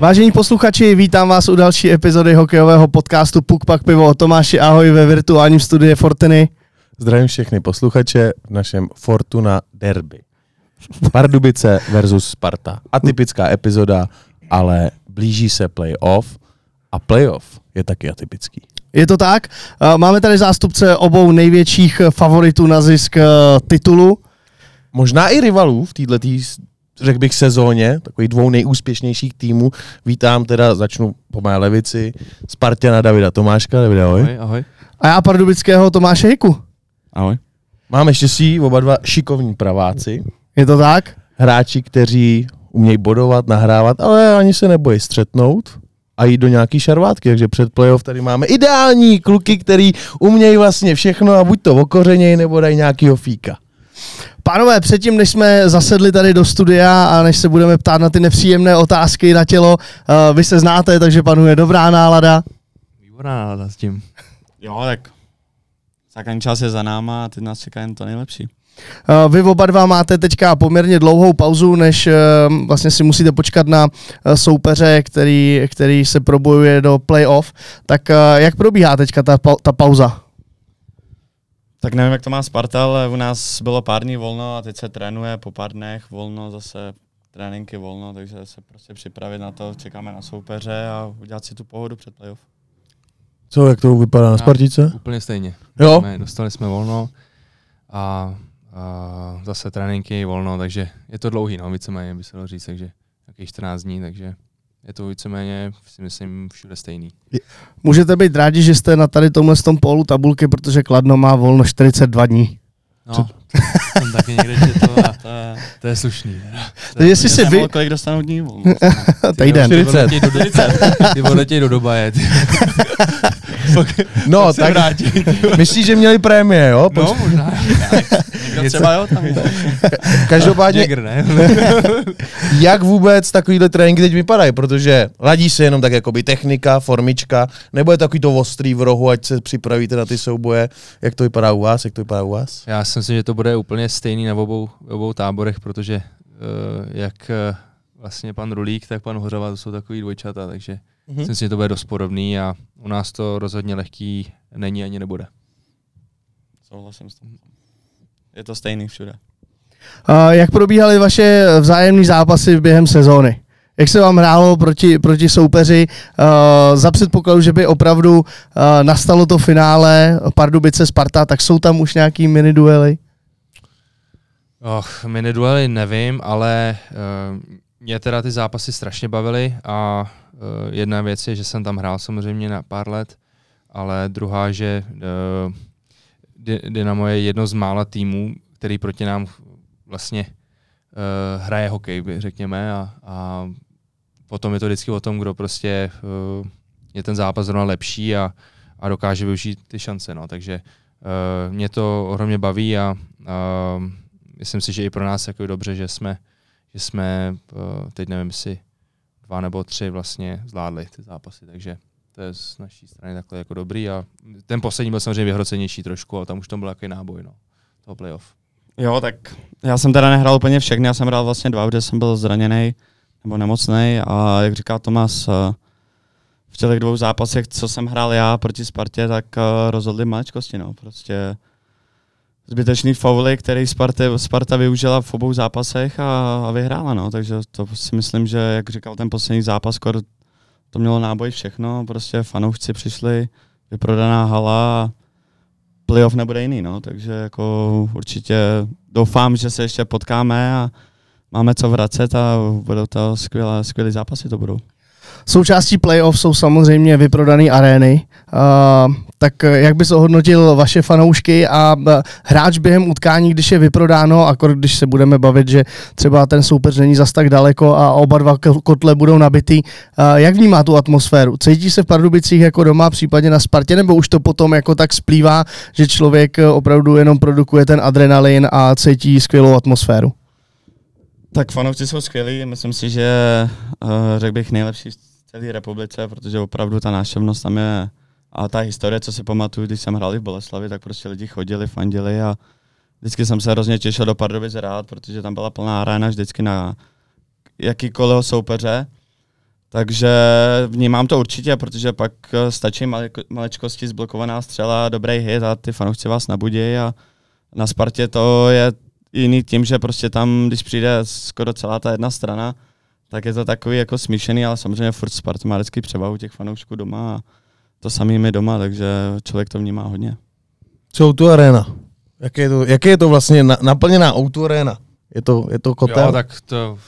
Vážení posluchači, vítám vás u další epizody hokejového podcastu Puk Pak Pivo. Tomáši, ahoj ve virtuálním studiu Fortiny. Zdravím všechny posluchače v našem Fortuna Derby. Pardubice versus Sparta. Atypická epizoda, ale blíží se playoff a playoff je taky atypický. Je to tak? Eh, Máme tady zástupce obou největších favoritů na zisk eh, titulu. Možná i rivalů v této řekl bych sezóně, takových dvou nejúspěšnějších týmů. Vítám teda, začnu po mé levici, Spartana Davida Tomáška. Davida, ahoj. Ahoj, ahoj. A já pardubického Tomáše Hiku. Ahoj. Máme štěstí, oba dva šikovní praváci. Je to tak? Hráči, kteří umějí bodovat, nahrávat, ale ani se nebojí střetnout a jít do nějaký šarvátky, takže před playoff tady máme ideální kluky, který umějí vlastně všechno a buď to okořeněj, nebo dají nějakýho fíka. Pánové, předtím, než jsme zasedli tady do studia a než se budeme ptát na ty nepříjemné otázky na tělo, uh, vy se znáte, takže panuje dobrá nálada. Výborná nálada s tím. Jo, tak základní čas je za náma a teď nás čeká jen to nejlepší. Uh, vy oba dva máte teďka poměrně dlouhou pauzu, než uh, vlastně si musíte počkat na uh, soupeře, který, který se probojuje do playoff. Tak uh, jak probíhá teďka ta, ta pauza? Tak nevím, jak to má Sparta, ale u nás bylo pár dní volno a teď se trénuje po pár dnech volno, zase tréninky volno, takže se prostě připravit na to, čekáme na soupeře a udělat si tu pohodu před playoff. Co, jak to vypadá na Spartice? Úplně stejně. Jo? Jsme, dostali jsme volno a, a zase tréninky volno, takže je to dlouhý, no, víceméně by se dalo říct, takže nějakých 14 dní, takže je to víceméně, si myslím, všude stejný. Můžete být rádi, že jste na tady tomhle tom pólu tabulky, protože Kladno má volno 42 dní. No, jsem taky někde četl a To je, to je slušný. Tak jestli si vy... Kolik dostanou dní volno. Týden. Ty odletěj do, do Dubaje. No, se tak vrátí. myslíš, že měli prémie, jo? No, možná. Někdo třeba jo, tam je. Každopádně, Jagger, ne? jak vůbec takovýhle tréninky teď vypadají, protože ladí se jenom tak jakoby technika, formička, nebo je takový to ostrý v rohu, ať se připravíte na ty souboje. Jak to vypadá u vás, jak to vypadá u vás? Já si myslím, že to bude úplně stejný na obou, obou táborech, protože uh, jak uh, vlastně pan Rulík, tak pan Hořava, to jsou takový dvojčata, takže Mhm. myslím si, že to bude dost podobný a u nás to rozhodně lehký není ani nebude. Souhlasím s tím. Je to stejný všude. Uh, jak probíhaly vaše vzájemné zápasy během sezóny? Jak se vám hrálo proti, proti soupeři uh, za předpokladu, že by opravdu uh, nastalo to finále Pardubice Sparta, tak jsou tam už nějaký mini duely? Och, mini duely nevím, ale uh, mě teda ty zápasy strašně bavily a uh, jedna věc je, že jsem tam hrál samozřejmě na pár let, ale druhá, že uh, Dy- Dynamo je jedno z mála týmů, který proti nám vlastně uh, hraje hokej, řekněme, a, a potom je to vždycky o tom, kdo prostě uh, je ten zápas zrovna lepší a, a dokáže využít ty šance. No. Takže uh, mě to ohromně baví a uh, myslím si, že i pro nás jako je dobře, že jsme, že jsme uh, teď nevím, jestli dva nebo tři vlastně zvládli ty zápasy, takže to je z naší strany takhle jako dobrý a ten poslední byl samozřejmě vyhrocenější trošku, ale tam už to byl takový náboj, no, toho playoff. Jo, tak já jsem teda nehrál úplně všechny, já jsem hrál vlastně dva, kde jsem byl zraněný nebo nemocný a jak říká Tomas, eh, v těch dvou zápasech, co jsem hrál já proti Spartě, tak eh, rozhodli maličkosti, no, prostě zbytečný fauly, který Sparta, Sparta využila v obou zápasech a, a vyhrála, no, takže to si myslím, že jak říkal ten poslední zápas, skoro to mělo náboj všechno, prostě fanoušci přišli, vyprodaná hala a playoff nebude jiný, no, takže jako určitě doufám, že se ještě potkáme a máme co vracet a budou to skvělé, skvělé zápasy to budou. Součástí playoff jsou samozřejmě vyprodané arény. Uh, tak jak bys ohodnotil vaše fanoušky a uh, hráč během utkání, když je vyprodáno, akor když se budeme bavit, že třeba ten soupeř není zas tak daleko a oba dva ko- kotle budou nabitý, uh, jak vnímá tu atmosféru? Cítí se v Pardubicích jako doma, případně na Spartě, nebo už to potom jako tak splývá, že člověk opravdu jenom produkuje ten adrenalin a cítí skvělou atmosféru? Tak fanoušci jsou skvělí, myslím si, že řekl bych nejlepší v celé republice, protože opravdu ta náštěvnost tam je a ta historie, co si pamatuju, když jsem hrál v Boleslavi, tak prostě lidi chodili, fandili a vždycky jsem se hrozně těšil do Pardubic rád, protože tam byla plná aréna vždycky na jakýkoliv soupeře. Takže vnímám to určitě, protože pak eh, stačí malečkosti zblokovaná střela, dobrý hit a ty fanoušci vás nabudí a na Spartě to je jiný tím, že prostě tam, když přijde skoro celá ta jedna strana, tak je to takový jako smíšený, ale samozřejmě furt Sparta má vždycky převahu těch fanoušků doma a to samý my doma, takže člověk to vnímá hodně. Co tu arena? Jak je to, jak je to vlastně na, naplněná Outu arena? Je to, je to kotel? Jo, tak to,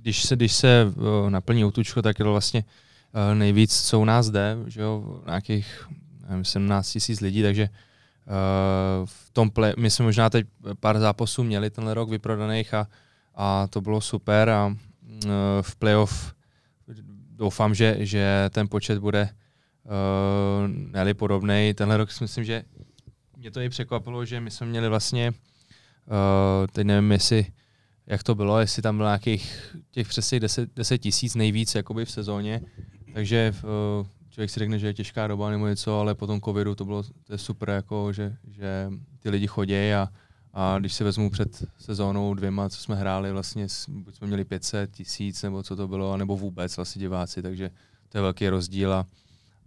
když se, když se uh, naplní outučko, tak je to vlastně uh, nejvíc, co u nás jde, že jo, nějakých nevím, 17 tisíc lidí, takže uh, v tom play, my jsme možná teď pár zápasů měli tenhle rok vyprodaných a, a to bylo super a uh, v playoff doufám, že, že ten počet bude uh, neli podobný. Tenhle rok si myslím, že mě to i překvapilo, že my jsme měli vlastně, uh, teď nevím, jestli, jak to bylo, jestli tam bylo nějakých těch přesně 10, 10 tisíc nejvíc jakoby v sezóně, takže uh, člověk si řekne, že je těžká doba nebo něco, ale po tom covidu to bylo to je super, jako, že, že ty lidi chodí a, a když se vezmu před sezónou dvěma, co jsme hráli, vlastně buď jsme měli 500 tisíc, nebo co to bylo, nebo vůbec vlastně diváci, takže to je velký rozdíl a,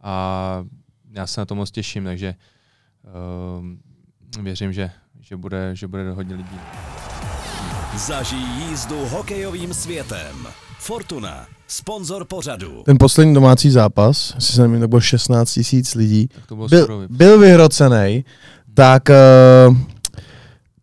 a já se na to moc těším, takže uh, věřím, že, že, bude, že bude hodně lidí. Zažij jízdu hokejovým světem. Fortuna, sponzor pořadu. Ten poslední domácí zápas, jestli se nevím, to bylo 16 tisíc lidí, Tak to bylo byl, byl vyhrocený, tak uh,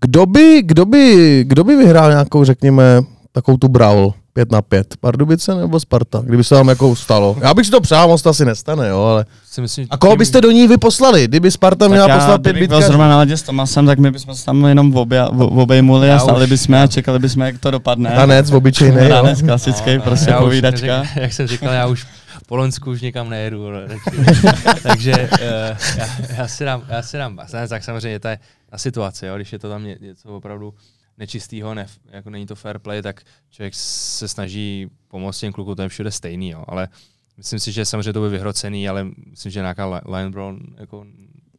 kdo by, kdo, by, kdo by vyhrál nějakou, řekněme, takovou tu brawl 5 na 5? Pardubice nebo Sparta? Kdyby se vám jako stalo. Já bych si to přál, moc to asi nestane, jo, ale... si myslím, A koho byste do ní vyposlali? Kdyby Sparta měla já, poslat pět kdybych byl zrovna na ledě s Tomasem, tak my bychom se tam jenom obja, v- obejmuli a stáli už- bychom a čekali bychom, jak to dopadne. Tanec, obyčejný, jo. Tanec klasický, prostě já už povídačka. neřek- jak jsem říkal, já už po Loňsku už nikam nejedu. ale radši- Takže uh, já, já, si dám, já si dám tak samozřejmě to je na situaci, jo, když je to tam ně- něco opravdu nečistýho, ne, jako není to fair play, tak člověk se snaží pomoct těm klukům, to je všude stejný, jo, ale myslím si, že samozřejmě to by vyhrocený, ale myslím, že nějaká li- line brawl jako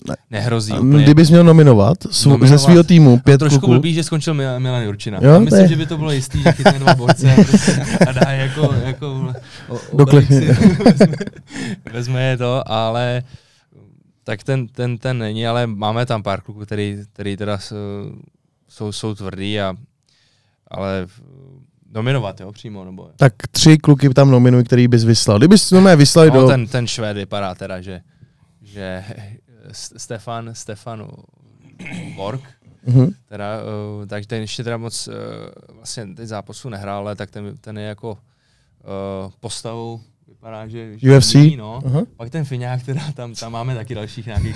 Ne. nehrozí A úplně. Kdybys měl nominovat, sv- Nominovat. ze svého týmu A pět trošku kluků, blbý, že skončil Mil- Milan Jurčina. Jo, myslím, je- že by to bylo jistý, že chytne dva borce a, prostě, a dá jako, jako o, o, vezme, vezme je to, ale tak ten, ten, ten není, ale máme tam pár kluků, který, který teda jsou, jsou tvrdý, a, ale nominovat, jo, přímo, nebo tak tři kluky tam nominuj, který bys vyslal. Kdybys no, vyslali no, do... ten, ten Švéd vypadá teda, že, že Stefan, Stefan Borg, Mhm. teda, uh, tak ten ještě teda moc uh, vlastně teď zápasu nehrál, ale tak ten, ten je jako uh, postavou vypadá, že, že UFC? jiný, no. Aha. Pak ten Fiňák, teda tam, tam máme taky dalších nějakých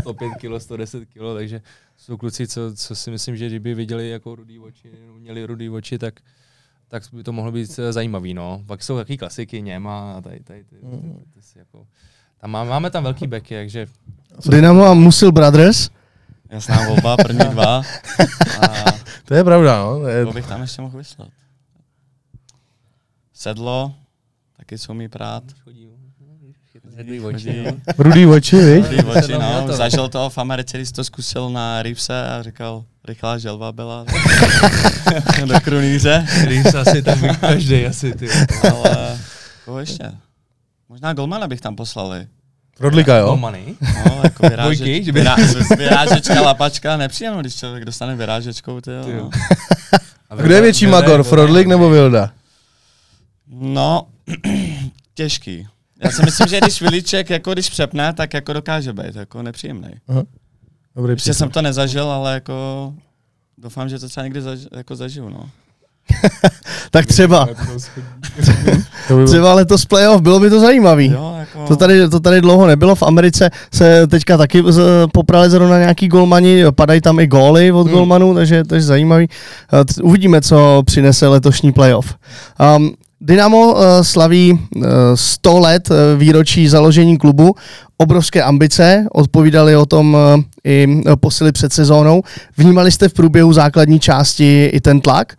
105 kg, 110 kg, takže jsou kluci, co, co si myslím, že kdyby viděli jako rudý oči, nebo měli rudý oči, tak tak by to mohlo být eh, zajímavý, no. Pak jsou taky klasiky, Něma a tady, tady, ty, ty, ty, ty, ty, jako, tam máme, máme tam velký beky, takže Dynamo a Musil Brothers. Jasná volba, první dva. A To je pravda, no. To je... to bych tam ještě mohl vyslat. Sedlo, taky jsou mi prát. oči, no. Rudý oči, viď? Rudý oči, no. Zažil to v Americe, když to zkusil na Reevese a říkal, rychlá želva byla do krunýře. Rýs asi tam by každý asi, ty. Ale koho ještě? Možná Golmana bych tam poslali. Rodlika, jo? Money. No, jako vyrážeč, že by- vyrážečka, lapačka, nepříjemno, když člověk dostane vyrážečkou, ty Ty jo. jo. A kdo je větší Magor, Frodlik nebo Vilda? No, těžký. Já si myslím, že když Viliček, jako když přepne, tak jako dokáže být jako nepříjemný. Dobrý Ještě jsem to nezažil, ale jako doufám, že to třeba někdy zaž, jako zažiju, no. Tak třeba, třeba letos playoff, bylo by to zajímavý. Jo, jako... To tady, to tady dlouho nebylo. V Americe se teďka taky z- poprali zrovna nějaký golmani, padají tam i góly od Hmm. golmanů, takže to je zajímavý. Eh, Uvidíme, co přinese letošní playoff. Um, Dynamo uh, slaví uh, 100 let uh, výročí založení klubu, obrovské ambice, odpovídali o tom i posily před sezónou. Vnímali jste v průběhu základní části i ten tlak?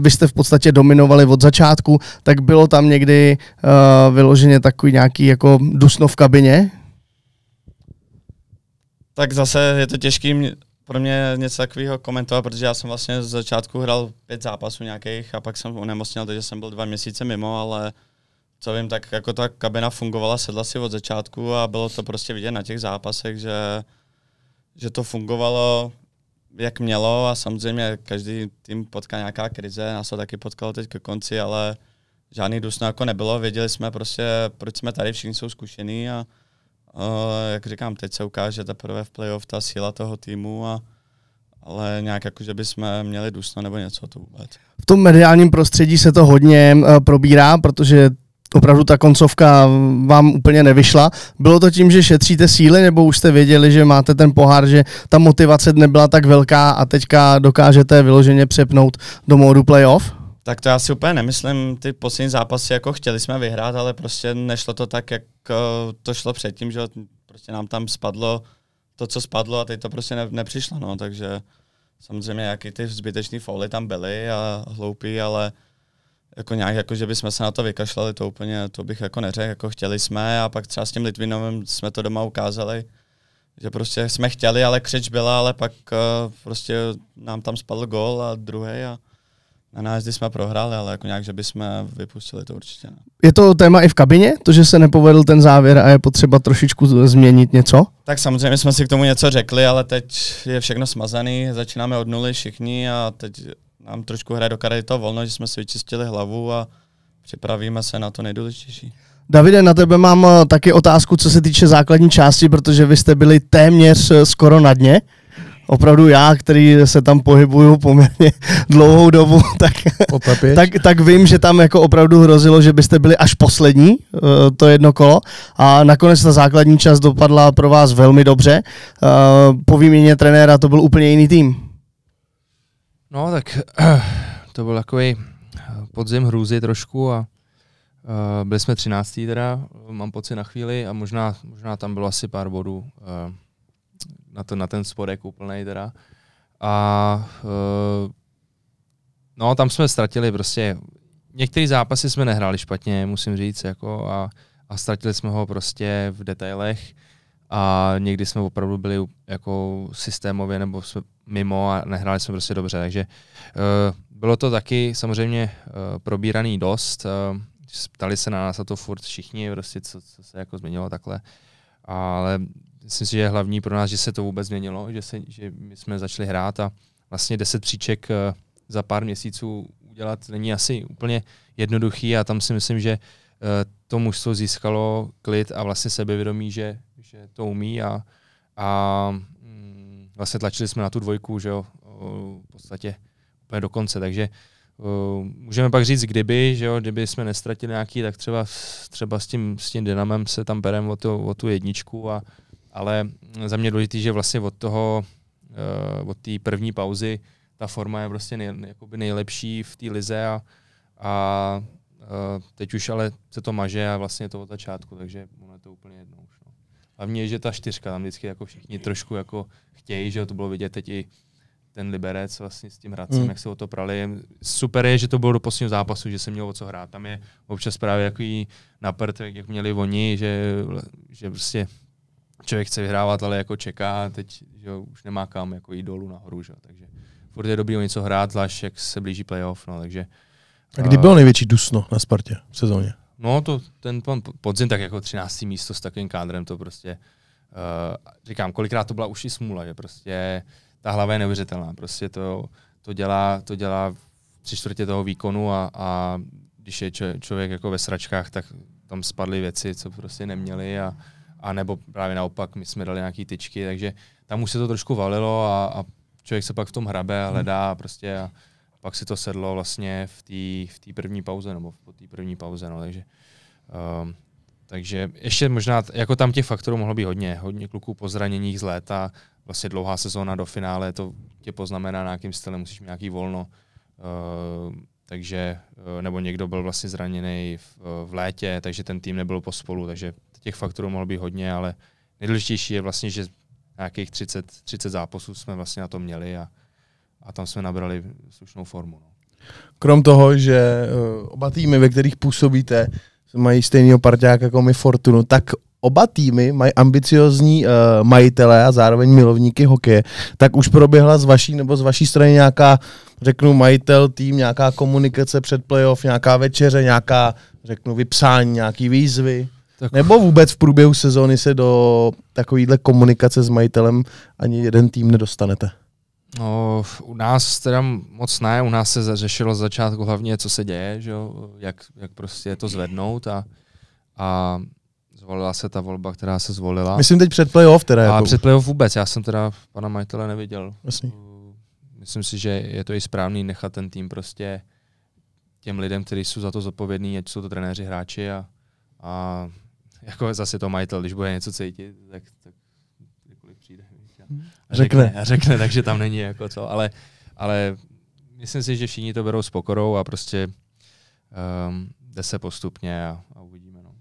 Vy jste v podstatě dominovali od začátku, tak bylo tam někdy vyloženě takový nějaký jako dusno v kabině? Tak zase je to těžký pro mě něco takového komentovat, protože já jsem vlastně z začátku hrál pět zápasů nějakých a pak jsem onemocněl, takže jsem byl dva měsíce mimo, ale co vím, tak jako ta kabina fungovala, sedla si od začátku a bylo to prostě vidět na těch zápasech, že, že to fungovalo jak mělo a samozřejmě každý tým potká nějaká krize, nás to taky potkalo teď ke konci, ale žádný dusno jako nebylo, věděli jsme prostě, proč jsme tady, všichni jsou zkušení a jak říkám, teď se ukáže teprve v playoff ta síla toho týmu a ale nějak jako, že bychom měli dusno nebo něco to vůbec. V tom mediálním prostředí se to hodně uh, probírá, protože opravdu ta koncovka vám úplně nevyšla. Bylo to tím, že šetříte síly, nebo už jste věděli, že máte ten pohár, že ta motivace nebyla tak velká a teďka dokážete vyloženě přepnout do módu playoff? Tak to já si úplně nemyslím, ty poslední zápasy jako chtěli jsme vyhrát, ale prostě nešlo to tak, jak eh, to šlo předtím, že prostě nám tam spadlo to, co spadlo a teď to prostě ne, nepřišlo, no, takže samozřejmě jaký ty zbytečné fouly tam byly a hloupý, ale jako nějak, jako že bychom se na to vykašlali, to úplně, to bych jako neřekl, jako chtěli jsme a pak třeba s tím Litvinovem jsme to doma ukázali, že prostě jsme chtěli, ale křič byla, ale pak uh, prostě nám tam spadl gol a druhý a na nájezdy jsme prohráli, ale jako nějak, že bychom vypustili, to určitě ne. Je to téma i v kabině, to, že se nepovedl ten závěr a je potřeba trošičku změnit něco? Tak samozřejmě jsme si k tomu něco řekli, ale teď je všechno smazaný, začínáme od nuly všichni a teď nám trošku hraje do karty to volno, že jsme si vyčistili hlavu a připravíme se na to nejdůležitější. Davide, na tebe mám eh, taky otázku, co se týče základní části, protože vy jste byli téměř eh, skoro na dně. Opravdu já, který se tam pohybuju poměrně dlouhou dobu, tak, tak, tak vím, že tam jako opravdu hrozilo, že byste byli až poslední, eh, to jedno kolo. A nakonec ta základní část dopadla pro vás velmi dobře. Po výměně trenéra to byl úplně jiný tým. No tak to byl takový podzim hrůzy trošku a byli jsme 13. teda, mám pocit na chvíli a možná, možná tam bylo asi pár bodů na, to, na ten spodek úplnej teda. A uh, no tam jsme ztratili prostě, některé zápasy jsme nehráli špatně, musím říct, jako a, a ztratili jsme ho prostě v detailech. A někdy jsme opravdu byli jako systémově nebo jsme mimo a nehráli jsme prostě dobře, takže uh, bylo to taky samozřejmě uh, probíraný dost, uh, ptali se na nás a to furt všichni, prostě co, co se jako změnilo takhle, ale myslím si, že je hlavní pro nás, že se to vůbec změnilo, že, se, že my jsme začali hrát a vlastně deset příček uh, za pár měsíců udělat není asi úplně jednoduchý a tam si myslím, že uh, to mužstvo získalo klid a vlastně sebevědomí, že, že to umí a, a mm, vlastně tlačili jsme na tu dvojku, že jo, v podstatě úplně do konce, takže můžeme pak říct, kdyby, že jo, kdyby jsme nestratili nějaký, tak třeba, třeba s, tím, s tím dynamem se tam bereme o, to, o tu jedničku, a, ale za mě důležitý, že vlastně od toho, uh, od té první pauzy ta forma je prostě nej, nejlepší v té lize a, a uh, teď už ale se to maže a vlastně je to od začátku, takže ono je to úplně jedno už. No. Hlavně je, že ta čtyřka tam vždycky jako všichni trošku jako chtějí, že to bylo vidět teď i ten Liberec vlastně s tím Hradcem, mm. jak se o to prali. Super je, že to bylo do posledního zápasu, že se mělo o co hrát. Tam je občas právě jaký naprt, jak měli oni, že, že prostě člověk chce vyhrávat, ale jako čeká, teď že už nemá kam jako jít dolů nahoru, že? takže furt je dobrý o něco hrát, zvlášť jak se blíží playoff, no, takže a kdy bylo největší dusno na Spartě v sezóně? No to ten podzim tak jako 13. místo s takovým kádrem, to prostě uh, říkám, kolikrát to byla už i smůla, že prostě ta hlava je neuvěřitelná, prostě to, to dělá, to dělá v tři čtvrtě toho výkonu a, a když je člověk jako ve sračkách, tak tam spadly věci, co prostě neměli a, a nebo právě naopak, my jsme dali nějaký tyčky, takže tam už se to trošku valilo a, a člověk se pak v tom hrabe a hledá prostě a pak si to sedlo vlastně v té v tý první pauze, nebo po té první pauze, no, takže um, takže ještě možná, jako tam těch faktorů mohlo být hodně, hodně kluků po zraněních z léta, vlastně dlouhá sezóna do finále, to tě poznamená, na jakým stylem musíš mít nějaký volno, uh, takže, uh, nebo někdo byl vlastně zraněný v, v létě, takže ten tým nebyl pospolu, takže těch faktorů mohlo být hodně, ale nejdůležitější je vlastně, že nějakých 30, 30 zápasů jsme vlastně na to měli a, a tam jsme nabrali slušnou formu. No. Krom toho, že uh, oba týmy, ve kterých působíte, mají stejného parťáka jako my Fortunu, tak oba týmy mají ambiciozní uh, majitele a zároveň milovníky hokeje, tak už proběhla z vaší nebo z vaší strany nějaká, řeknu, majitel, tým, nějaká komunikace před playoff, nějaká večeře, nějaká, řeknu, vypsání, nějaký výzvy? Tak- Nebo vůbec v průběhu sezóny se do takovýhle komunikace s majitelem ani jeden tým nedostanete? No, u nás teda moc ne, u nás se řešilo z začátku hlavně, co se děje, že jo, jak, jak prostě to zvednout a, a zvolila se ta volba, která se zvolila. Myslím teď před playoff teda. a Jako, před playoff vůbec, já jsem teda pana majitele neviděl. Jasný. Uh, Myslím si, že je to i správný nechat ten tým prostě těm lidem, kteří jsou za to zodpovědní, ať jsou to trenéři, hráči a, a jako zase to majitel, když bude něco cítit, tak, tak kdykoliv přijde. a- a Řekne. řekne. A řekne, takže tam není jako co, ale, ale myslím si, že všichni to berou s pokorou a prostě um, jde se postupně a, a uvidíme. No. Uh,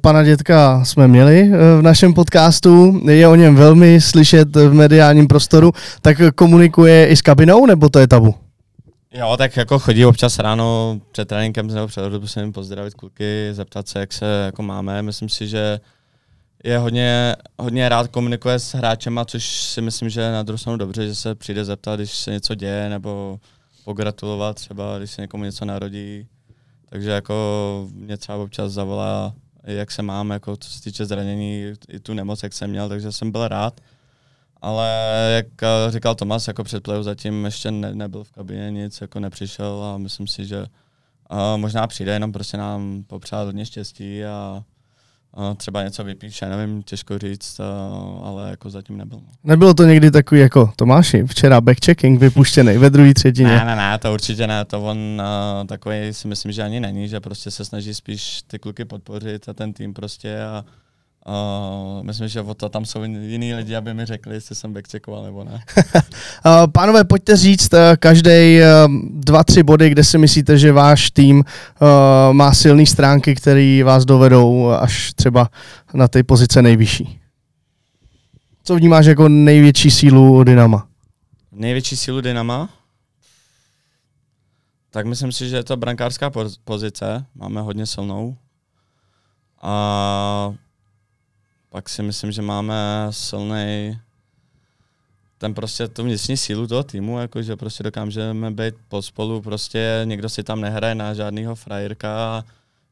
Pana dětka jsme měli uh, v našem podcastu, je o něm velmi slyšet v mediálním prostoru, tak komunikuje i s kabinou, nebo to je tabu? Jo, tak jako chodí občas ráno před tréninkem nebo před jim pozdravit kluky, zeptat se, jak se jako máme. Myslím si, že je hodně, hodně rád komunikuje s hráčema, což si myslím, že na druhou stranu dobře, že se přijde zeptat, když se něco děje, nebo pogratulovat třeba, když se někomu něco narodí. Takže jako mě třeba občas zavolá, jak se mám, jako co se týče zranění, i tu nemoc, jak jsem měl, takže jsem byl rád. Ale jak eh, říkal Tomas, jako před playoff zatím ještě ne, nebyl v kabině, nic jako nepřišel a myslím si, že uh, možná přijde, jenom prostě nám popřát hodně štěstí a třeba něco vypíše, nevím, těžko říct, uh, ale jako zatím nebyl. Nebylo to někdy takový jako Tomáši, včera backchecking vypuštěný ve druhé třetině. Ne, ne, ne, to určitě ne, to on uh, takový si myslím, že ani není, že prostě se snaží spíš ty kluky podpořit a ten tým prostě a uh, myslím, že o to tam jsou jiní lidi, aby mi řekli, jestli jsem backcheckoval nebo ne. Uh, Pánové, pojďte říct uh, každý dva, tři body, kde si myslíte, že váš tým uh, má silné stránky, které vás dovedou až třeba na té pozice nejvyšší. Co vnímáš jako největší sílu Dynama? Největší sílu Dynama? Tak myslím si, že je to brankářská poz- pozice. Máme hodně silnou. A pak si myslím, že máme silný ten prostě tu vnitřní sílu toho týmu, jako že prostě dokážeme být pospolu, prostě někdo si tam nehraje na žádného frajerka a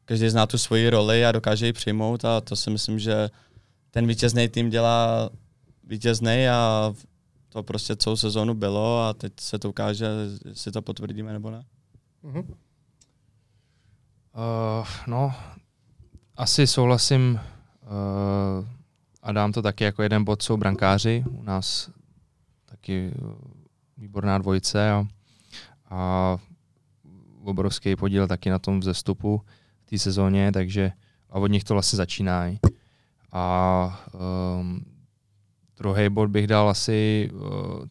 každý zná tu svoji roli a dokáže ji přijmout a to si myslím, že ten vítězný tým dělá vítězný a to prostě celou sezónu bylo a teď se to ukáže, jestli to potvrdíme nebo ne. Uh, no, asi souhlasím uh, a dám to taky jako jeden bod, jsou brankáři. U nás taky uh, výborná dvojice a, a obrovský podíl taky na tom vzestupu v té sezóně, takže a od nich to vlastně začíná. A um, druhý bod bych dal asi uh,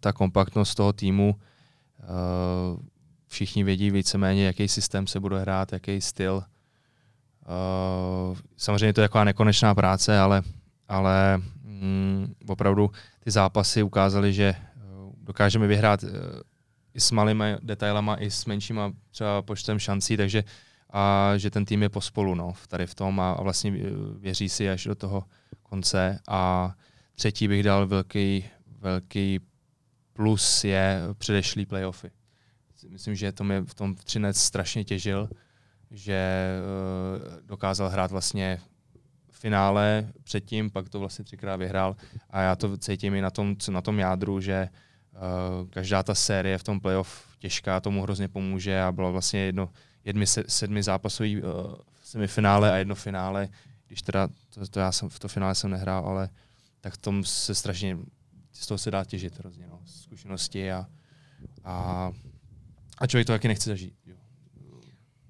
ta kompaktnost toho týmu. Uh, všichni vědí víceméně, jaký systém se bude hrát, jaký styl. Uh, samozřejmě to je taková nekonečná práce, ale, ale mm, opravdu ty zápasy ukázaly, že uh, dokážeme vyhrát uh, i s malými detailama, i s menšíma třeba počtem šancí, takže a že ten tým je pospolu no, tady v tom a, vlastně uh, věří si až do toho konce. A třetí bych dal velký, velký plus je předešlý playoffy myslím, že to mě v tom Třinec strašně těžil, že dokázal hrát vlastně finále předtím, pak to vlastně třikrát vyhrál a já to cítím i na tom, na tom jádru, že uh, každá ta série v tom playoff těžká tomu hrozně pomůže a bylo vlastně jedno, jedmi se, sedmi zápasový uh, semifinále a jedno finále, když teda, to, to já jsem v to finále jsem nehrál, ale tak tom se strašně, z toho se dá těžit hrozně, no, zkušenosti a, a a člověk to taky nechce zažít, jo.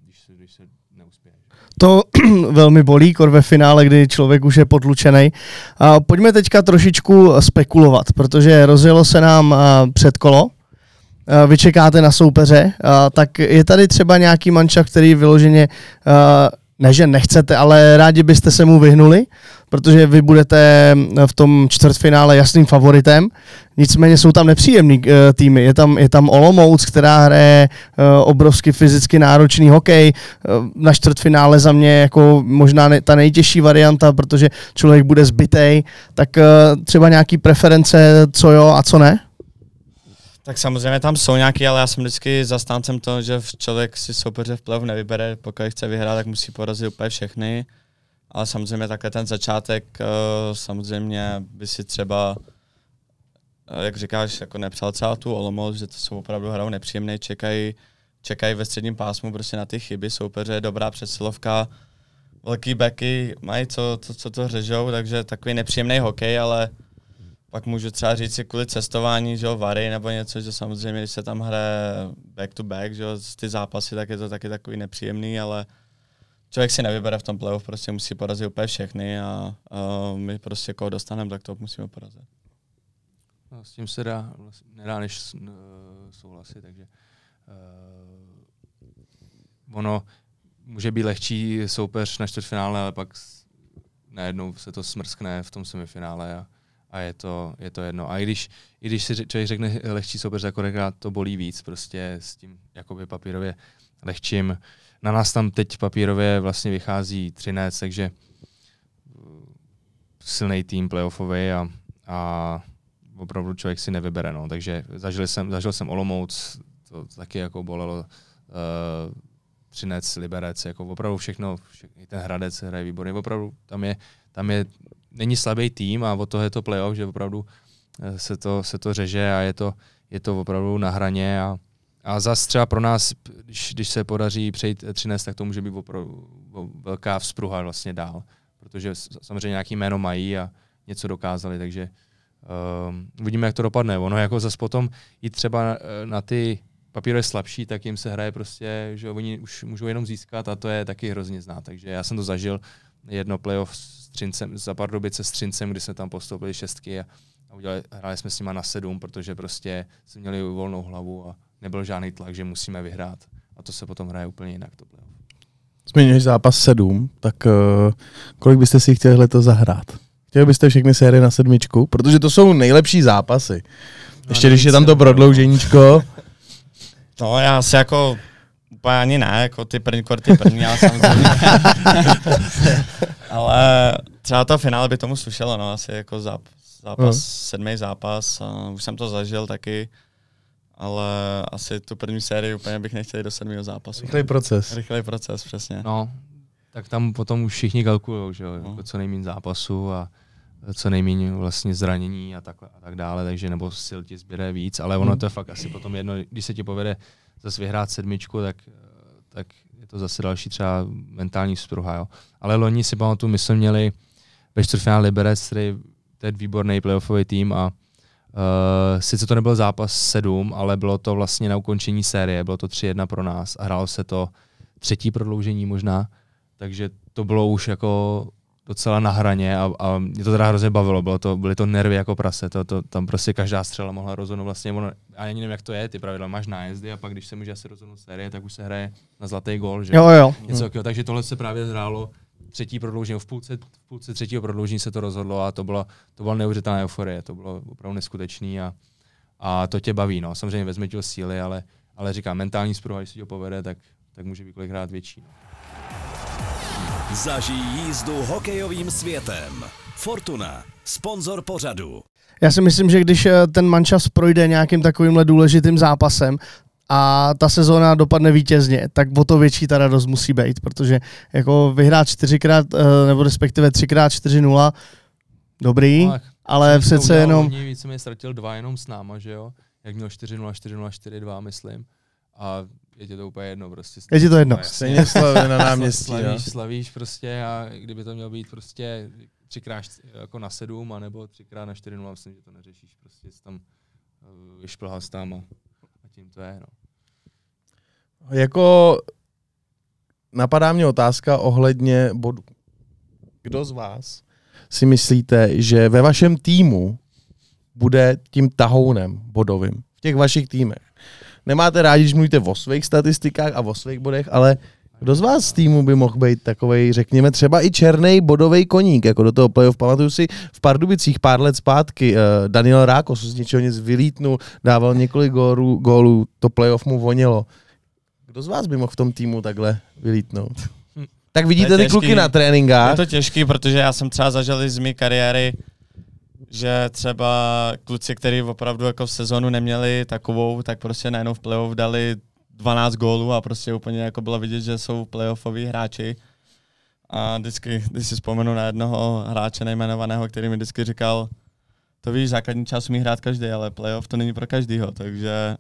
Když se, když se neuspěje. To velmi bolí, kor ve finále, kdy člověk už je potlučený. Pojďme teďka trošičku spekulovat, protože rozjelo se nám předkolo, vy čekáte na soupeře, tak je tady třeba nějaký mančav, který vyloženě, ne že nechcete, ale rádi byste se mu vyhnuli, protože vy budete v tom čtvrtfinále jasným favoritem, nicméně jsou tam nepříjemný uh, týmy. Je tam, je tam Olomouc, která hraje uh, obrovsky fyzicky náročný hokej. Uh, na čtvrtfinále za mě jako možná ne, ta nejtěžší varianta, protože člověk bude zbytej, tak uh, třeba nějaký preference, co jo a co ne? Tak samozřejmě tam jsou nějaký, ale já jsem vždycky zastáncem toho, že člověk si soupeře v playoff nevybere, pokud chce vyhrát, tak musí porazit úplně všechny. Ale samozřejmě takhle ten začátek, uh, samozřejmě by si třeba, uh, jak říkáš, jako nepřál třeba tu Olomouc, že to jsou opravdu hrou nepříjemné, čekají čekají ve středním pásmu prostě na ty chyby, soupeře, dobrá přesilovka, velký beky, mají co, co, co to řežou, takže takový nepříjemný hokej, ale pak můžu třeba říct si kvůli cestování, že jo, Vary nebo něco, že samozřejmě, když se tam hraje back to back, že jo, ty zápasy, tak je to taky takový nepříjemný, ale člověk si nevybere v tom playoff, prostě musí porazit úplně všechny a, a my prostě koho dostaneme, tak to musíme porazit. No, s tím se dá, vlastně, nedá než uh, souhlasit, takže uh, ono může být lehčí soupeř na čtvrtfinále, ale pak najednou se to smrskne v tom semifinále a a je to, je to jedno. A i když, i když si člověk řekne lehčí soupeř, rekrát, to bolí víc prostě s tím jakoby papírově lehčím. Na nás tam teď papírově vlastně vychází 13, takže uh, silný tým playoffový a, a opravdu člověk si nevybere. No. Takže zažil jsem, zažil jsem Olomouc, to taky jako bolelo uh, Třinec, Liberec, jako opravdu všechno, všechny, ten Hradec hraje výborně, opravdu tam je, tam je není slabý tým a od toho je to playoff, že opravdu eh, se to, se to řeže a je to, je to opravdu na hraně a, a zase třeba pro nás, když, když se podaří přejít 13, tak to může být opravdu velká vzpruha vlastně dál, protože samozřejmě nějaký jméno mají a něco dokázali, takže um, uvidíme, jak to dopadne. Ono jako zase potom i třeba na, eh, na ty papíry slabší, tak jim se hraje prostě, že oni už můžou jenom získat a to je taky hrozně znát. Takže já jsem to zažil, jedno playoff s Třincem, za Pardubice s Třincem, kdy jsme tam postoupili šestky a, a udělali, hráli jsme s nima na sedm, protože prostě jsme měli volnou hlavu a nebyl žádný tlak, že musíme vyhrát. A to se potom hraje úplně jinak to playoff. Zmiňuješ zápas sedm, tak uh, kolik byste si chtěli letos zahrát? Chtěli byste všechny série na sedmičku? Protože to jsou nejlepší zápasy. No, Ještě když je tam to prodlouženíčko. No já si jako úplně ani ne, jako ty první kvarty první, ale samozřejmě. ale třeba to finále by tomu slušelo, no, asi jako záp, zápas, uh. sedmý zápas, a už jsem to zažil taky, ale asi tu první sérii úplně bych nechtěl do sedmého zápasu. Rychlej proces. Rychlej proces, přesně. No, tak tam potom už všichni kalkulují, že jo, no. jako co nejméně zápasu a co nejméně vlastně zranění a tak, a tak dále, takže nebo sil ti zběre víc, ale ono hmm. to je fakt asi potom jedno, když se ti povede zase vyhrát sedmičku, tak, tak je to zase další třeba mentální spruha. Jo. Ale loni si pamatuju, my jsme měli ve čtvrtfinále Liberec, který to je výborný playoffový tým a Uh, sice to nebyl zápas 7, ale bylo to vlastně na ukončení série, bylo to 3-1 pro nás a hrálo se to třetí prodloužení možná, takže to bylo už jako docela na hraně a, a mě to teda hrozně bavilo, bylo to, byly to nervy jako prase, to, to, tam prostě každá střela mohla rozhodnout vlastně, ono, a ani nevím, jak to je, ty pravidla máš nájezdy a pak když se může asi rozhodnout série, tak už se hraje na zlatý gol, že? Jo, jo. Něco hmm. takže tohle se právě zhrálo třetí prodloužení, v půlce, v půlce třetího prodloužení se to rozhodlo a to byla, to byla neuvěřitelná euforie, to bylo opravdu neskutečný a, a to tě baví, no. Samozřejmě vezme ti síly, ale, ale říkám, mentální spruha, když si to povede, tak, tak může být kolikrát větší. No. Zažij jízdu hokejovým světem. Fortuna, sponzor pořadu. Já si myslím, že když eh, ten mančas projde nějakým takovýmhle důležitým zápasem, a ta sezóna dopadne vítězně, tak o to větší ta radost musí být, protože jako vyhrát čtyřikrát, eh, nebo respektive třikrát 4-0, dobrý, no, ale přece jenom... Více mi ztratil dva jenom s náma, že jo? Jak měl 4-0, 4-0, 4-2, myslím. A je ti to úplně jedno prostě. Je ti to jedno. Stejně slaví na náměstí. slavíš, slavíš prostě a kdyby to mělo být prostě třikrát jako na sedm, anebo třikrát na čtyři, no myslím, že to neřešíš. Prostě jsi tam uh, vyšplhal tam a, a tím to je. No. Jako napadá mě otázka ohledně bodu. Kdo z vás si myslíte, že ve vašem týmu bude tím tahounem bodovým v těch vašich týmech? nemáte rádi, když mluvíte o svých statistikách a o svých bodech, ale Kdo z vás z týmu by mohl být takový, řekněme, třeba i černý bodový koník, jako do toho playoff? Pamatuju si v Pardubicích pár let zpátky, uh, Daniel Rákos z ničeho nic vylítnul, dával několik gólů, gólů, to playoff mu vonilo. Kdo z vás by mohl v tom týmu takhle vylítnout? Tak vidíte ty kluky na tréninkách. Je to těžký, protože já jsem třeba zažil z mé kariéry, že třeba kluci, kteří opravdu jako v sezonu neměli takovou, tak prostě najednou v playoff dali 12 gólů a prostě úplně jako bylo vidět, že jsou playoffoví hráči. A vždycky, když si vzpomenu na jednoho hráče nejmenovaného, který mi vždycky říkal, to víš, základní čas umí hrát každý, ale playoff to není pro každýho, takže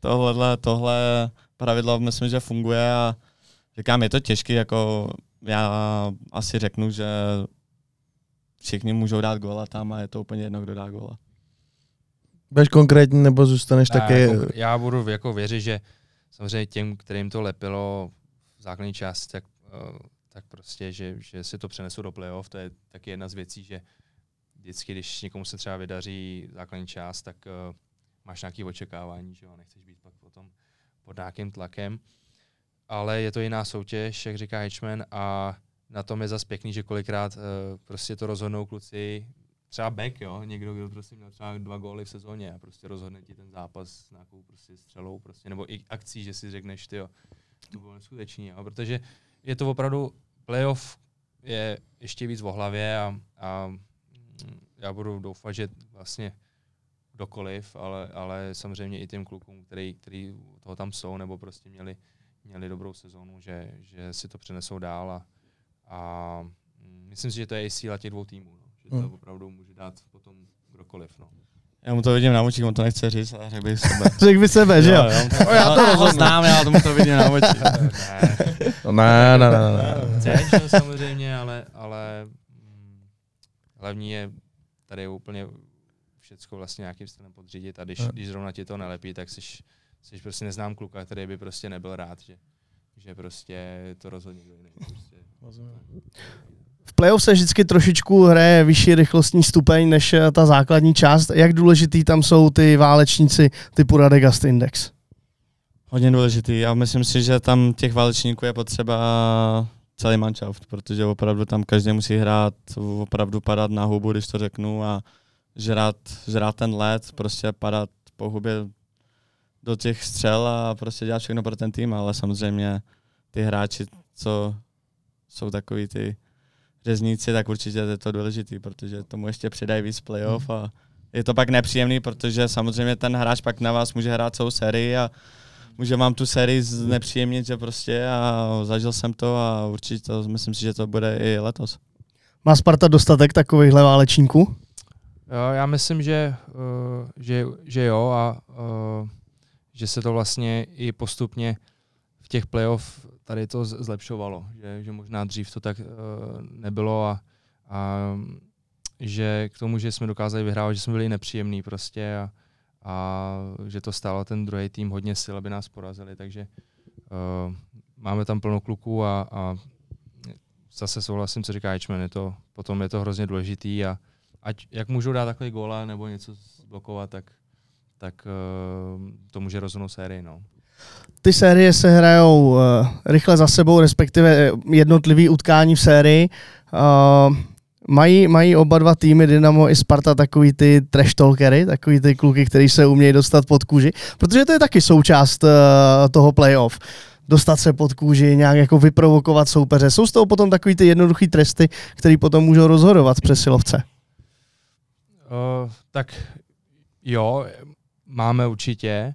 tohle, tohle pravidlo myslím, že funguje a říkám, je to těžký, jako já asi řeknu, že všichni můžou dát góla tam a je to úplně jedno, kdo dá góla. Budeš konkrétní nebo zůstaneš Ne, taky... jako, já budu jako věřit, že samozřejmě těm, kterým to lepilo v základní části, tak, uh, tak prostě, že, že si to přenesou do playoff, to je taky jedna z věcí, že vždycky, když někomu se třeba vydaří základní část, tak uh, máš nějaké očekávání, že jo, nechceš být pak potom pod nějakým tlakem. Ale je to jiná soutěž, jak říká Hitchman, a na tom je zas pěkný, že kolikrát uh, prostě to rozhodnou kluci, třeba back, jo, někdo, kdo prostě měl třeba dva góly v sezóně a prostě rozhodne ti ten zápas s nějakou prostě střelou, prostě, nebo i akcí, že si řekneš, ty jo, to bylo neskutečný, jo, protože je to opravdu, playoff je ještě víc v hlavě a, a mm, já budu doufat, že vlastně kdokoliv, ale, ale samozřejmě i těm klukům, který, který toho tam jsou, nebo prostě měli, měli dobrou sezónu, že, že si to přenesou dál a, a mm, myslím si, že to je i síla těch dvou týmů. Že to Hmm. opravdu může dát potom kdokoliv. No. Já mu to vidím na očích, on to nechce říct, ale řekl bych sebe. Řekl by sebe, že jo? já, to, já to znám, já tomu to vidím na očích. ne, Ne, ne, ne, ne. ne. chceš no, samozřejmě, ale, ale mm, hlavní je tady úplně všecko vlastně nějakým stylem podřídit a když, No. když zrovna ti to nelepí, tak jsi, jsi prostě neznám kluka, který by prostě nebyl rád, že, že prostě to rozhodně někdo jiný. Prostě. V playoff se vždycky trošičku hraje vyšší rychlostní stupeň než eh, ta základní část. Jak důležitý tam jsou ty válečníci typu Radegast Index? Hodně důležitý a myslím si, že tam těch válečníků je potřeba celý manšaft, protože opravdu tam každý musí hrát, opravdu padat na hubu, když to řeknu a žrát, žrát ten led, prostě padat po hubě do těch střel a prostě dělat všechno pro ten tým, ale samozřejmě ty hráči, co jsou takový ty řezníci, tak určitě je to důležitý, protože tomu ještě přidají víc playoff a je to pak nepříjemný, protože samozřejmě ten hráč pak na vás může hrát celou sérii a může vám tu sérii znepříjemnit, že prostě a zažil jsem to a určitě to, myslím si, že to bude i letos. Má Sparta dostatek takovýchhle válečníků? Jo, já myslím, že, uh, že, že jo a uh, že se to vlastně i postupně v těch playoff tady to zlepšovalo, že, že možná dřív to tak uh, nebylo a, a že k tomu, že jsme dokázali vyhrávat, že jsme byli nepříjemní prostě a, a že to stálo ten druhý tým hodně sil, aby nás porazili, takže uh, máme tam plno kluků a, a zase souhlasím, co říká Eichmann, je to, potom je to hrozně důležitý a ať jak můžou dát takový góla nebo něco blokovat, tak, tak uh, to může rozhodnout sérii. No. Ty série se hrajou uh, rychle za sebou, respektive jednotlivý utkání v sérii. Uh, mají, mají oba dva týmy, Dynamo i Sparta, takový ty trash talkery, takový ty kluky, který se umějí dostat pod kůži, protože to je taky součást uh, toho playoff. Dostat se pod kůži, nějak jako vyprovokovat soupeře. Jsou z toho potom takový ty jednoduchý tresty, který potom můžou rozhodovat přesilovce. Uh, tak jo, máme určitě,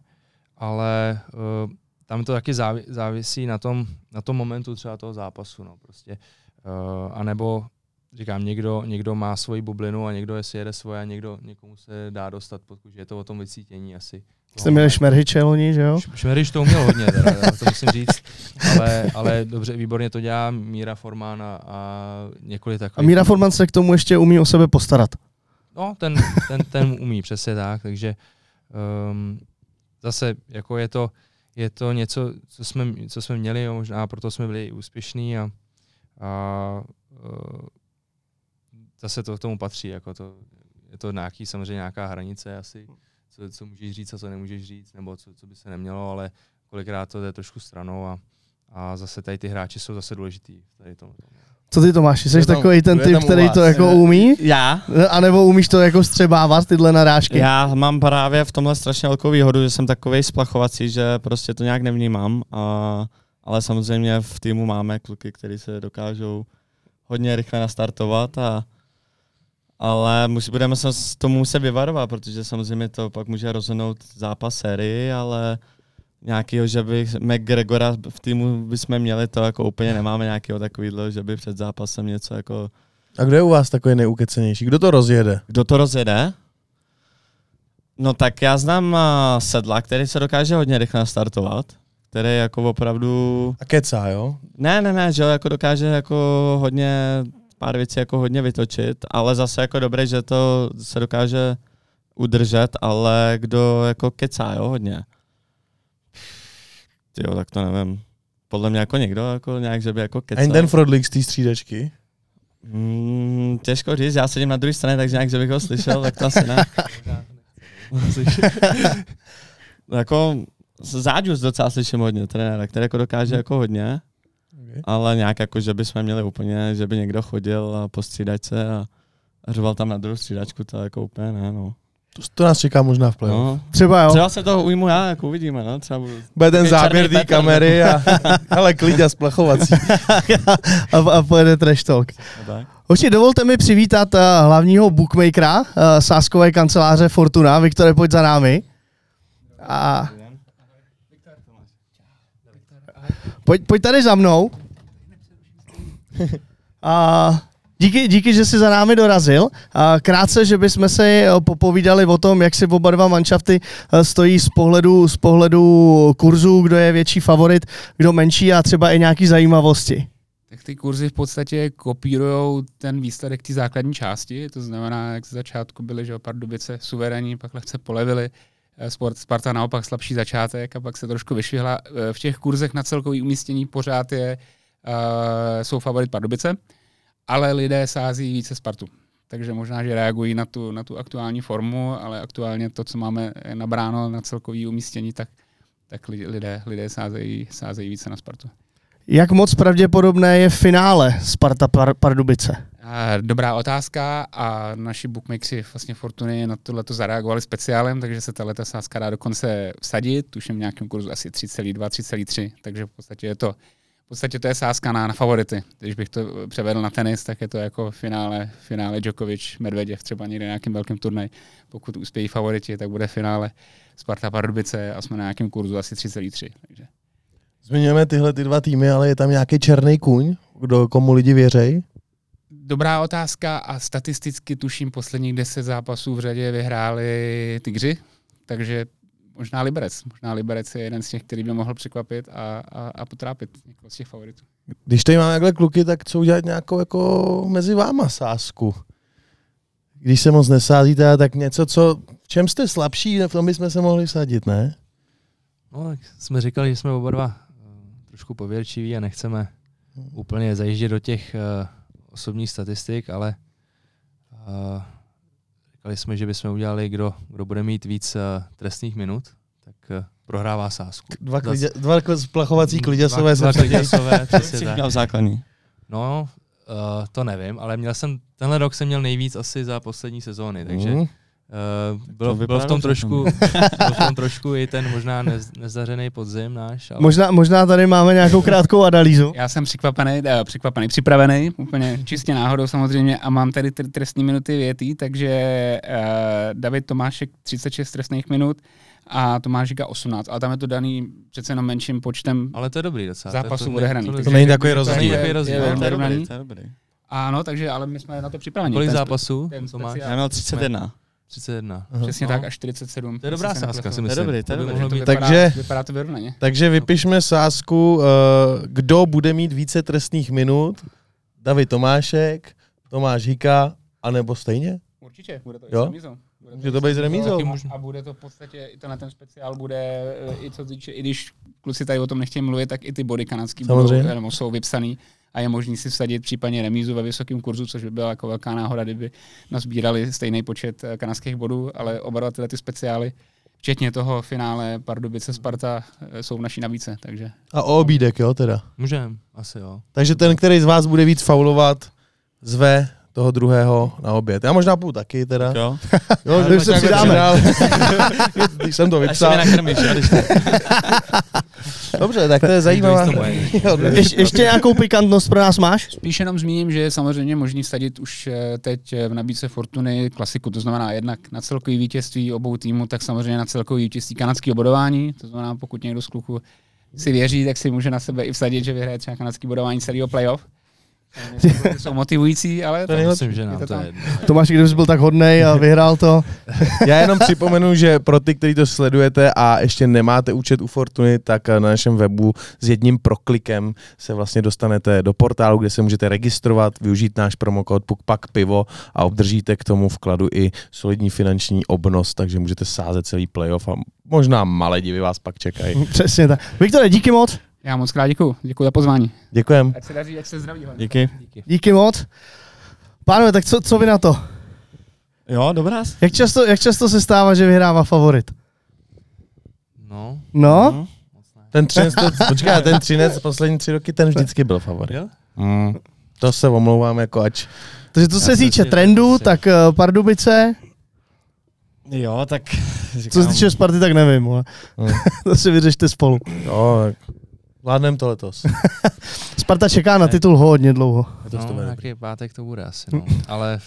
ale uh, tam to taky závi- závisí na tom, na tom momentu třeba toho zápasu. No, prostě. uh, a nebo říkám, někdo, někdo má svoji bublinu a někdo si jede svoje a někdo, někomu se dá dostat pod kůži. Je to o tom vycítění asi. Jste měli šmerhyče loni, že jo? Š- Šmeriš to uměl hodně, teda, to musím říct, ale, ale dobře, výborně to dělá Míra Formán a, a několik A takových. Míra Forman se k tomu ještě umí o sebe postarat. No, ten, ten, ten umí, přesně tak, takže um, zase jako je to, je to něco, co jsme, co jsme měli, jo, možná proto jsme byli úspěšní a, a uh, zase to k tomu patří, jako to, je to nějaký, samozřejmě nějaká hranice asi, co, co můžeš říct a co nemůžeš říct, nebo co, co by se nemělo, ale kolikrát to jde trošku stranou a, A zase tady ty hráči jsou zase důležitý. Tady to, Co ty Tomáši, jsi tam- takový ten typ, který to jako umí? Já? A nebo umíš to jako střebávat, tyhle narážky? Já mám právě v tomhle strašně velkou výhodu, že jsem takový splachovací, že prostě to nějak nevnímám, a, ale samozřejmě v týmu máme kluky, kteří se dokážou hodně rychle nastartovat a ale musí, budeme se tomu muset vyvarovat, protože samozřejmě to pak může rozhodnout zápas sérii, ale nějakýho, že by McGregora v týmu bychom měli, to jako úplně nemáme nějakého takového, že by před zápasem něco jako A kdo je u vás takový neukecenější? Kdo to rozjede? kdo to rozjede? No tak já znám uh, sedla, který se dokáže hodně rychle nastartovat, který jako opravdu... A kecá, jo? Ne, ne, ne, že jako dokáže jako hodně, pár věcí jako hodně vytočit, ale zase jako dobré, že to se dokáže udržet, ale kdo jako kecá, jo, hodně. Jo, tak to nevím. Podle mě jako někdo, jako nějak, že by jako kecal. Ani ten Frodlík z té střídačky. Mm, těžko říct, já sedím na druhé straně, takže nějak, že bych ho slyšel, tak to asi ne. jako Záďus docela slyším hodně trenéra, který jako dokáže jako hodně, Okay. ale nějak jako, že bychom měli úplně, že by někdo chodil a po střídačce a a řval tam na druhou střídačku, to jako úplně ne, no. To, to nás čeká možná v playoff. no. Třeba jo. Třeba se toho ujmu já, jako uvidíme, no. Třeba budu... Bude ten záběr té kamery a ale klid a splachovací. a, a pojede trash talk. No. Hoši, dovolte mi přivítat uh, hlavního bookmakera uh, sáskové kanceláře Fortuna. Viktore, pojď za námi. A... Pojď, pojď tady za mnou. A díky, díky, že jsi za námi dorazil. Krátce, že bychom se eh, popovídali o tom, jak si oba dva manšafty eh, stojí z pohledu, z pohledu kurzu, kdo je větší favorit, kdo menší a třeba i nějaký zajímavosti. Tak ty kurzy v podstatě kopírují ten výsledek té základní části, to znamená, jak z začátku byly, že Pardubice suverénní, pak lehce polevili, eh, Sport, Sparta naopak slabší začátek a pak se trošku vyšvihla. V těch kurzech na celkový umístění pořád je, uh, jsou favorit Pardubice, ale lidé sází více Spartu. Takže možná, že reagují na tu, na tu aktuální formu, ale aktuálně to, co máme nabráno na celkový umístění, tak, tak li- lidé, lidé sázejí, sázejí více na Spartu. Jak moc pravděpodobné je finále Sparta Par- Pardubice? Dobrá otázka a naši bookmakeri vlastně Fortuny na tohle zareagovali speciálem, takže se tato sázka dá dokonce vsadit, tuším v nějakém kurzu asi 3,2, 3,3, takže v podstatě je to v podstatě to je sázka na, na favority. Když bych to převedl na tenis, tak je to jako finále, finále Djokovic, Medveděv, třeba někde na nějakým velkým turnaj. Pokud uspějí favoriti, tak bude finále Sparta Pardubice a jsme na nějakém kurzu asi 3,3. Takže. Zmiňujeme tyhle ty dva týmy, ale je tam nějaký černý kuň, kdo komu lidi věřej? Dobrá otázka a statisticky tuším posledních 10 zápasů v řadě vyhráli Tigři, takže možná Liberec. Možná Liberec je jeden z těch, který by mohl překvapit a, a, a potrápit někoho z těch favoritů. Když tady máme takhle kluky, tak co udělat nějakou jako mezi váma sásku? Když se moc nesázíte, tak něco, co, v čem jste slabší, v tom bychom se mohli vsadit, ne? No, tak jsme říkali, že jsme oba dva eh, trošku pověrčiví a nechceme úplně zajíždět do těch uh, osobních statistik, ale uh, říkali jsme, že bychom udělali, kdo, kdo bude mít víc uh, trestných minut, tak uh, prohrává sázku. Dva, klidě, dva splachovací kliděsové dva, dva kliděsové, přesně tak. měl základní. No, uh, to nevím, ale měl jsem, tenhle rok jsem měl nejvíc asi za poslední sezóny, takže Mm. Uh, byl, vypadá byl, v tom trošku, byl v tom trošku i ten možná nez, nezdařený podzim náš, ale Možná, možná tady máme nějakou krátkou analýzu. Já jsem překvapený, uh, překvapený, připravený, úplně čistě náhodou samozřejmě a mám tady tr- trestní minuty větý, takže uh, David Tomášek 36 trestných minut a Tomáš říká 18, ale tam je to daný přece jenom menším počtem ale to je dobrý docela. zápasů to, to, odehraných. to, takže- to, není takový to rozdíl. není Takový je- rozdíl. je No, to je dobrý, to je dobrý. Ano, takže ale my jsme na to připraveni. Kolik zápasů ten to Já měl 31. 31. Aha. Přesně No. tak, až 47. To je dobrá sázka, si myslím. dobrý, to je by dobrý. mohlo To být- vypadá, Takže- vypadá to vyrovnaně. Takže vypišme sázku, uh, kdo bude mít více trestných minut. David Tomášek, Tomáš Hika, anebo stejně? Určitě, bude to Jo? i s Může to být s remízou. A, bude to v podstatě, i tenhle ten speciál bude, eh, i co týče, i když kluci tady o tom nechtějí mluvit, tak i ty body kanadský Samozřejmě. budou, nebo jsou vypsaný a je možný si vsadit případně remízu ve vysokém kurzu, což by byla jako velká náhoda, kdyby nazbírali stejný počet eh, kanadských bodů, ale oba dva tyhle ty speciály včetně toho finále Pardubice Sparta eh, jsou v naší navíce, takže A o obídek, jo, teda. Můžem, asi jo. Takže ten, který z vás bude víc faulovat, zve toho druhého na oběd. Já možná půjdu taky teda. Jo? Jo, my se přidáme. Když jsem to Až se mi vypsal. nakrmíš, jo, když Dobře, tak to je. Jo, Ješ, ještě nějakou pikantnost pro nás máš? Spíš jenom zmíním, že je samozřejmě možný vsadit už eh, teď eh, v nabídce Fortuny klasiku, to znamená jednak na celkový vítězství obou týmů, tak samozřejmě na celkový vítězství kanadského bodování, to znamená pokud někdo z kluků si věří, tak si může na sebe i vsadit, že vyhraje třeba kanadský bodování celého playoff. Eh, Jsou motivující, ale To to, je Myslím, že nám to to je. Tomáš, kdybys byl tak hodnej a vyhrál to. Já jenom připomenu, že pro ty, kteří to sledujete a ještě nemáte účet u Fortuny, tak na našem webu s jedním proklikem se vlastně dostanete do portálu, kde se můžete registrovat, využít náš promokód PUKPAK pivo a obdržíte k tomu vkladu i solidní finanční obnos, takže můžete sázet celý playoff a možná malé divy vás pak čekají. Přesně tak. Viktore, díky moc. Já moc krát děkuju, děkuju za pozvání. Děkujem. Ať se daří, ať se zdraví. hlavně. Díky. Díky moc. Pánové, tak co, co vy na to? Jo, dobrá. Jak často, jak často se stává, že vyhrává favorit? No, No? Mhm. Ten třinec, to, počkej, ten třinec poslední tři roky, ten vždycky byl favorit. Jo? Mm. To se omlouvám, jako ač. Takže co se týče trendu, tak uh, Pardubice, Jo, tak co říkám, se týče Sparty, tak nevím. Ale. Mm. to si vyřešte spolu. Jo, tak vládnem to letos. Sparta čeká na titul hodně dlouho. To no bude dobrý. nějaký pátek to bude asi, no. Ale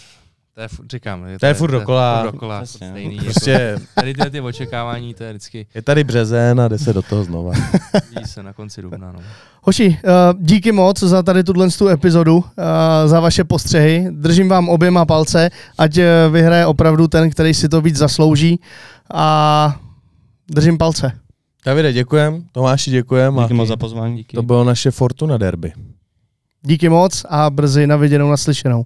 to je, furt- říkám, To je furt dokola. furt dokola, no. stejný. Jako, Prostě tady ty, ty očekávání, to je vždycky, je tady březen a jde se do toho znova. vidí se na konci dubna, no. Hoši, uh, díky moc za tady tuhle tu epizodu, uh, za vaše postřehy. Držím vám oběma palce, ať uh, vyhraje opravdu ten, který si to víc zaslouží. A držím palce. Davide, děkujem. Tomáši, děkujem. A díky moc za pozvání. Díky. to bylo naše Fortuna derby. Díky moc a brzy na viděnou naslyšenou.